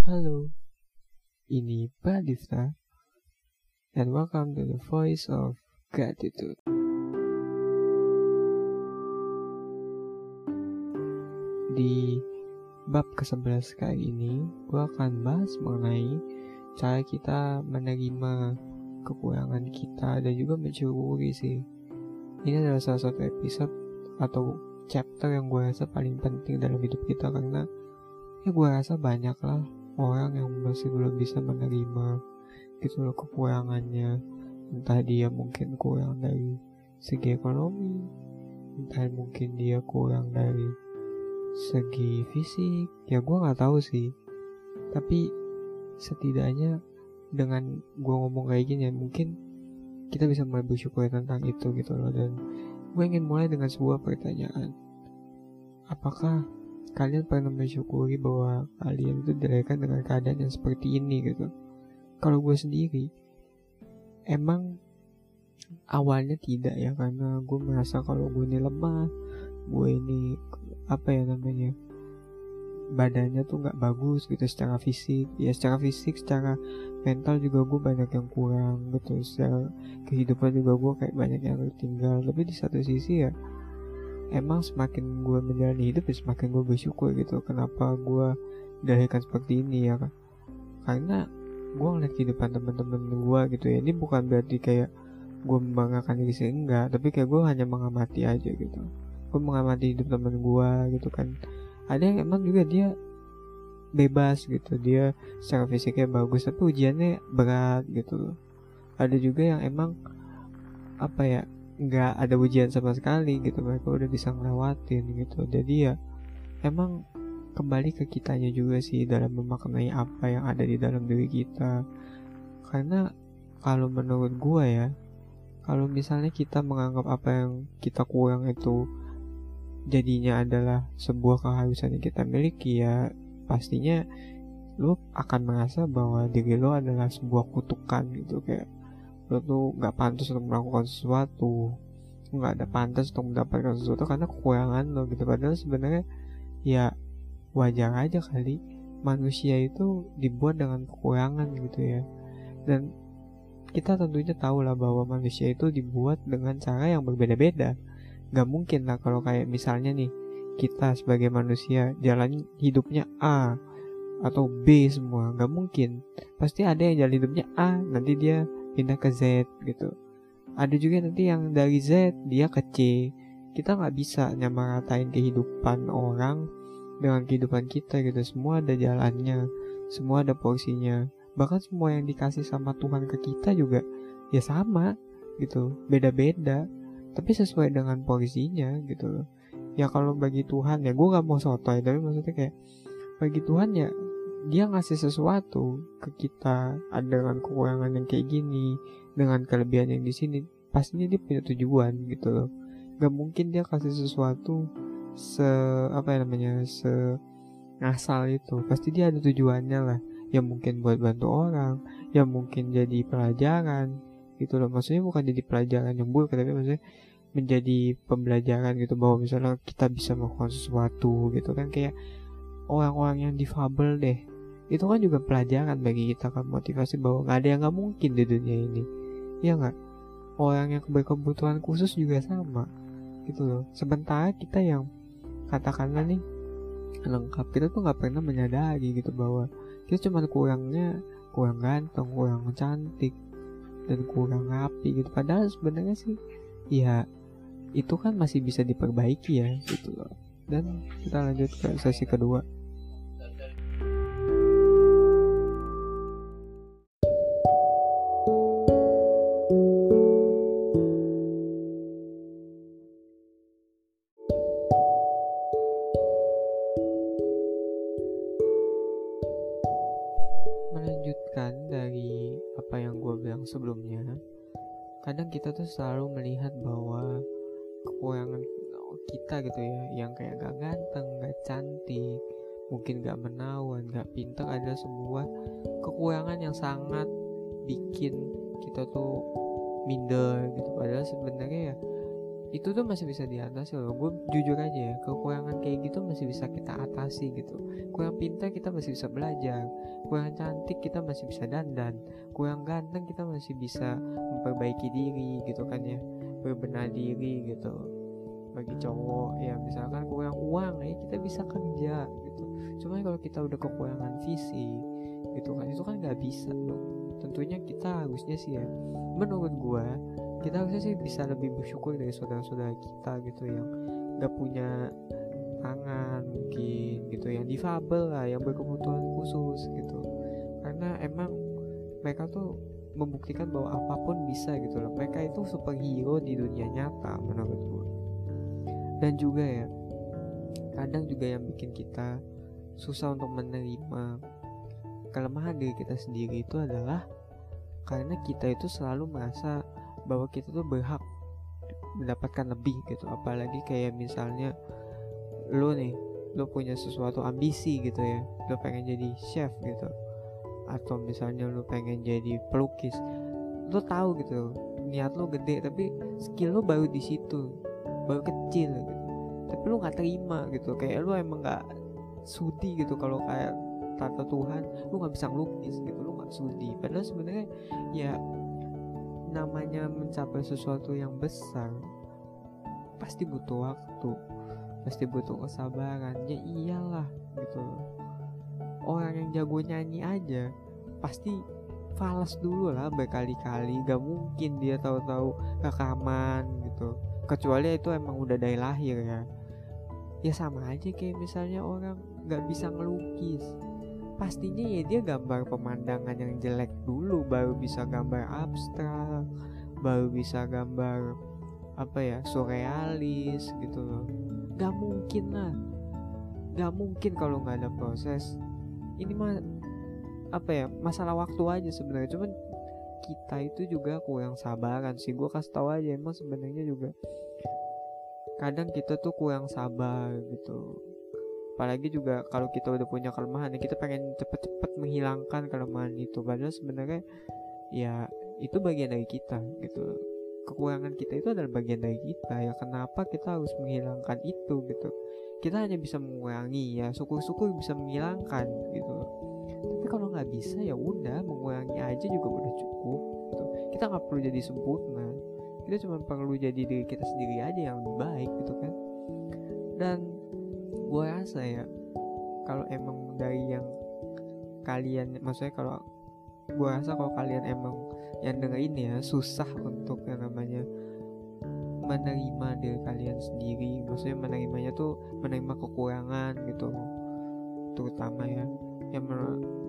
Halo, ini Pradista, and welcome to the Voice of Gratitude. Di bab ke-11 kali ini, gue akan bahas mengenai cara kita menerima kekurangan kita dan juga mencuri sih. Ini adalah salah satu episode atau chapter yang gue rasa paling penting dalam hidup kita karena ya gue rasa banyak lah orang yang masih belum bisa menerima gitu loh kekurangannya entah dia mungkin kurang dari segi ekonomi entah mungkin dia kurang dari segi fisik. Ya gue nggak tahu sih. Tapi setidaknya dengan gue ngomong kayak gini ya mungkin kita bisa mulai bersyukur tentang itu gitu loh. Dan gue ingin mulai dengan sebuah pertanyaan. Apakah kalian pernah mensyukuri bahwa kalian itu dilahirkan dengan keadaan yang seperti ini gitu. Kalau gue sendiri emang awalnya tidak ya karena gue merasa kalau gue ini lemah gue ini apa ya namanya badannya tuh nggak bagus gitu secara fisik. Ya secara fisik secara mental juga gue banyak yang kurang gitu secara kehidupan juga gue kayak banyak yang tertinggal. Tapi di satu sisi ya emang semakin gue menjalani hidup ya semakin gue bersyukur gitu. Kenapa gue dilahirkan seperti ini ya kan karena gue ngeliat kehidupan teman-teman gue gitu ya. Ini bukan berarti kayak gue membanggakan diri sendiri enggak. Tapi kayak gue hanya mengamati aja gitu. Gue mengamati hidup teman gue gitu kan. Ada yang emang juga dia bebas gitu. Dia secara fisiknya bagus tapi ujiannya berat gitu. Loh ada juga yang emang apa ya nggak ada ujian sama sekali gitu. Mereka udah bisa ngelewatin gitu. Jadi ya emang kembali ke kitanya juga sih dalam memaknai apa yang ada di dalam diri kita. Karena kalau menurut gua ya kalau misalnya kita menganggap apa yang kita kurang itu jadinya adalah sebuah keharusan yang kita miliki ya pastinya lo akan merasa bahwa diri lo adalah sebuah kutukan gitu. Kayak lo tuh nggak pantas untuk melakukan sesuatu. Nggak ada pantas untuk mendapatkan sesuatu karena kekurangan lo gitu. Padahal sebenarnya ya wajar aja kali. Manusia itu dibuat dengan kekurangan gitu ya. Dan kita tentunya tahu lah bahwa manusia itu dibuat dengan cara yang berbeda-beda. Gak mungkin lah kalau kayak misalnya nih kita sebagai manusia jalan hidupnya A atau B semua. Gak mungkin. Pasti ada yang jalan hidupnya A nanti dia pindah ke Z gitu. Ada juga nanti yang dari Z dia ke C. Kita nggak bisa nyamaratain kehidupan orang dengan kehidupan kita gitu. Semua ada jalannya semua ada porsinya. Bahkan semua yang dikasih sama Tuhan ke kita juga ya sama gitu. Beda-beda tapi sesuai dengan porsinya gitu. Loh ya kalau bagi Tuhan ya gue gak mau sotoy tapi maksudnya kayak bagi Tuhan ya dia ngasih sesuatu ke kita dengan kekurangan yang kayak gini dengan kelebihan yang di sini pastinya dia punya tujuan gitu loh. Gak mungkin dia kasih sesuatu se apa ya namanya se ngasal itu. Pasti dia ada tujuannya lah. Yang mungkin buat bantu orang yang mungkin jadi pelajaran gitu loh. Maksudnya bukan jadi pelajaran yang buruk tapi maksudnya menjadi pembelajaran gitu bahwa misalnya kita bisa melakukan sesuatu gitu kan. Kayak orang-orang yang difabel deh. Itu kan juga pelajaran bagi kita kan motivasi bahwa nggak ada yang nggak mungkin di dunia ini. Ya nggak? Orang yang berkebutuhan khusus juga sama gitu loh. Sementara kita yang katakanlah nih lengkap kita tuh nggak pernah menyadari gitu bahwa kita cuma kurangnya kurang ganteng kurang cantik dan kurang rapi gitu. Padahal sebenarnya sih ya itu kan masih bisa diperbaiki ya gitu loh. Dan kita lanjut ke sesi kedua sebelumnya kadang kita tuh selalu melihat bahwa kekurangan kita gitu ya yang kayak gak ganteng, gak cantik mungkin gak menawan, gak pintar adalah sebuah kekurangan yang sangat bikin kita tuh minder gitu. Padahal sebenarnya ya itu tuh masih bisa diatasi loh. Gue jujur aja ya kekurangan kayak gitu masih bisa kita atasi gitu. Kurang pintar kita masih bisa belajar. Kurang cantik kita masih bisa dandan. Kurang ganteng kita masih bisa memperbaiki diri gitu kan ya. Berbenah diri gitu. Bagi cowok ya misalkan kurang uang ya kita bisa kerja gitu. Cuma kalau kita udah kekurangan visi gitu kan itu kan nggak bisa tentunya kita harusnya sih ya menurut gue kita harusnya sih bisa lebih bersyukur dari saudara-saudara kita gitu yang gak punya tangan mungkin gitu yang difabel lah yang berkebutuhan khusus gitu. Karena emang mereka tuh membuktikan bahwa apa pun bisa gitu loh. Mereka itu superhero di dunia nyata menurut gue dan juga ya kadang juga yang bikin kita susah untuk menerima kelemahan diri kita sendiri itu adalah karena kita itu selalu merasa bahwa kita tuh berhak mendapatkan lebih gitu. Apalagi kayak misalnya lo nih lo punya sesuatu ambisi gitu ya lo pengen jadi chef gitu. Atau misalnya lo pengen jadi pelukis lo tahu gitu niat lo gede tapi skill lo baru di situ baru kecil gitu. Tapi lo nggak terima gitu kayak lo emang nggak sudi gitu kalau kayak tata Tuhan lo nggak bisa ngelukis gitu lo nggak sudi. Padahal sebenarnya ya namanya mencapai sesuatu yang besar pasti butuh waktu pasti butuh kesabaran. Ya iyalah gitu orang yang jago nyanyi aja pasti falas dulu lah berkali-kali. Gak mungkin dia tahu-tahu rekaman gitu. Kecuali itu emang udah dari lahir ya. Ya sama aja kayak misalnya orang gak bisa ngelukis pastinya ya dia gambar pemandangan yang jelek dulu baru bisa gambar abstrak baru bisa gambar apa ya surrealis gitu loh. Gak mungkin lah. Gak mungkin kalau nggak ada proses. Ini mah apa ya masalah waktu aja sebenarnya. Cuman kita itu juga kurang sabaran sih. Gue kasih tahu aja emang sebenarnya juga kadang kita tuh kurang sabar gitu apalagi juga kalau kita udah punya kelemahan kita pengen cepet-cepet menghilangkan kelemahan itu. Padahal sebenarnya ya itu bagian dari kita gitu. Kekurangan kita itu adalah bagian dari kita. Ya kenapa kita harus menghilangkan itu gitu? Kita hanya bisa mengurangi ya syukur-syukur bisa menghilangkan gitu. Tapi kalau nggak bisa ya udah mengurangi aja juga udah cukup gitu. kita nggak perlu jadi sempurna. Kita cuma perlu jadi diri kita sendiri aja yang lebih baik gitu kan. Dan gue rasa ya kalau emang dari yang kalian maksudnya kalau gue rasa kalau kalian emang yang denger ini ya susah untuk yang namanya menerima diri kalian sendiri. Maksudnya menerimanya tuh menerima kekurangan gitu terutama ya. Yang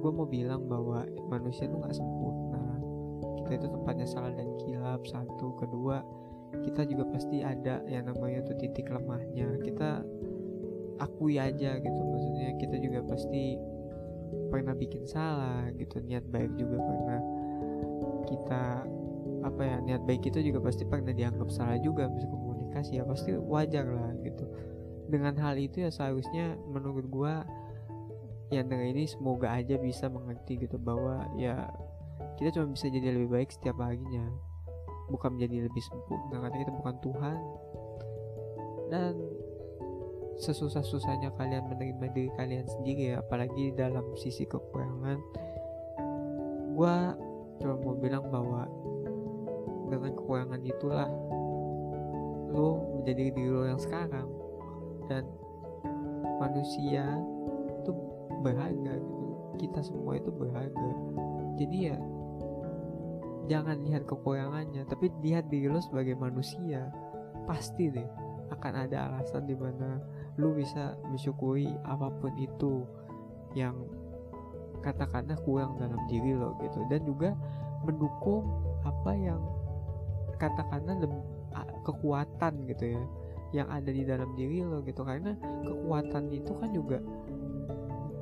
gue mau bilang bahwa manusia tuh nggak sempurna. Kita itu tempatnya salah dan kilap satu. Kedua kita juga pasti ada yang namanya tuh titik lemahnya. Kita akui aja gitu. Maksudnya kita juga pasti pernah bikin salah gitu. Niat baik juga pernah kita apa ya niat baik itu juga pasti pernah dianggap salah juga. Bisa komunikasi ya pasti wajar lah gitu. Dengan hal itu ya seharusnya menurut gua yang dengan ini semoga aja bisa mengerti gitu bahwa ya kita cuma bisa jadi lebih baik setiap harinya. Bukan menjadi lebih sempurna karena kita bukan Tuhan. Dan sesusah-susahnya kalian menerima diri kalian sendiri ya apalagi dalam sisi kekurangan. Gue cuma mau bilang bahwa dengan kekurangan itulah lo menjadi diri lo yang sekarang. Dan manusia itu berharga gitu. Kita semua itu berharga. Jadi ya jangan lihat kekurangannya tapi lihat diri lo sebagai manusia. Pasti deh akan ada alasan di mana lu bisa mensyukuri apa pun itu yang katakanlah kurang dalam diri lo gitu. Dan juga mendukung apa yang katakanlah kekuatan gitu ya yang ada di dalam diri lo gitu. Karena kekuatan itu kan juga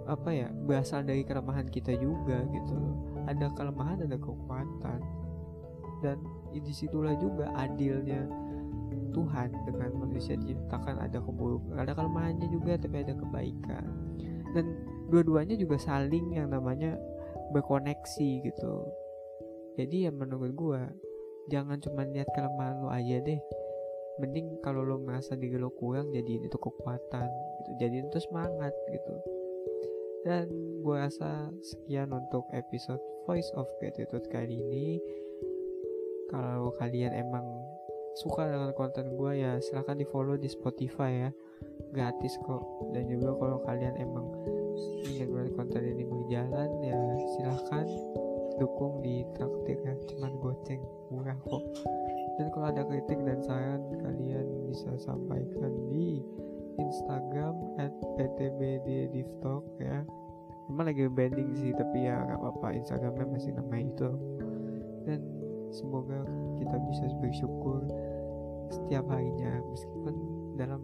apa ya berasal dari kelemahan kita juga gitu. Loh ada kelemahan ada kekuatan. Dan di situlah juga adilnya Tuhan dengan manusia diciptakan ada keburukan ada kelemahannya juga tapi ada kebaikan. Dan dua-duanya juga saling yang namanya berkoneksi gitu. Jadi ya menurut gue jangan cuma lihat kelemahan lo aja deh. Mending kalau lo merasa diri lo kurang jadi itu kekuatan gitu. Jadi itu semangat gitu. Dan gue rasa sekian untuk episode Voice of Gratitude kali ini. Kalau kalian emang suka dengan konten gue ya silahkan di follow di Spotify ya. Gratis kok. Dan juga kalau kalian emang ingin konten ini berjalan ya silahkan dukung di traktir ya. Cuman goceng murah kok. Dan kalau ada kritik dan saran kalian bisa sampaikan di Instagram at ptbddivtalk ya. Emang lagi branding sih tapi ya nggak apa-apa. Instagramnya masih nama itu. Dan semoga kita bisa bersyukur setiap harinya meskipun dalam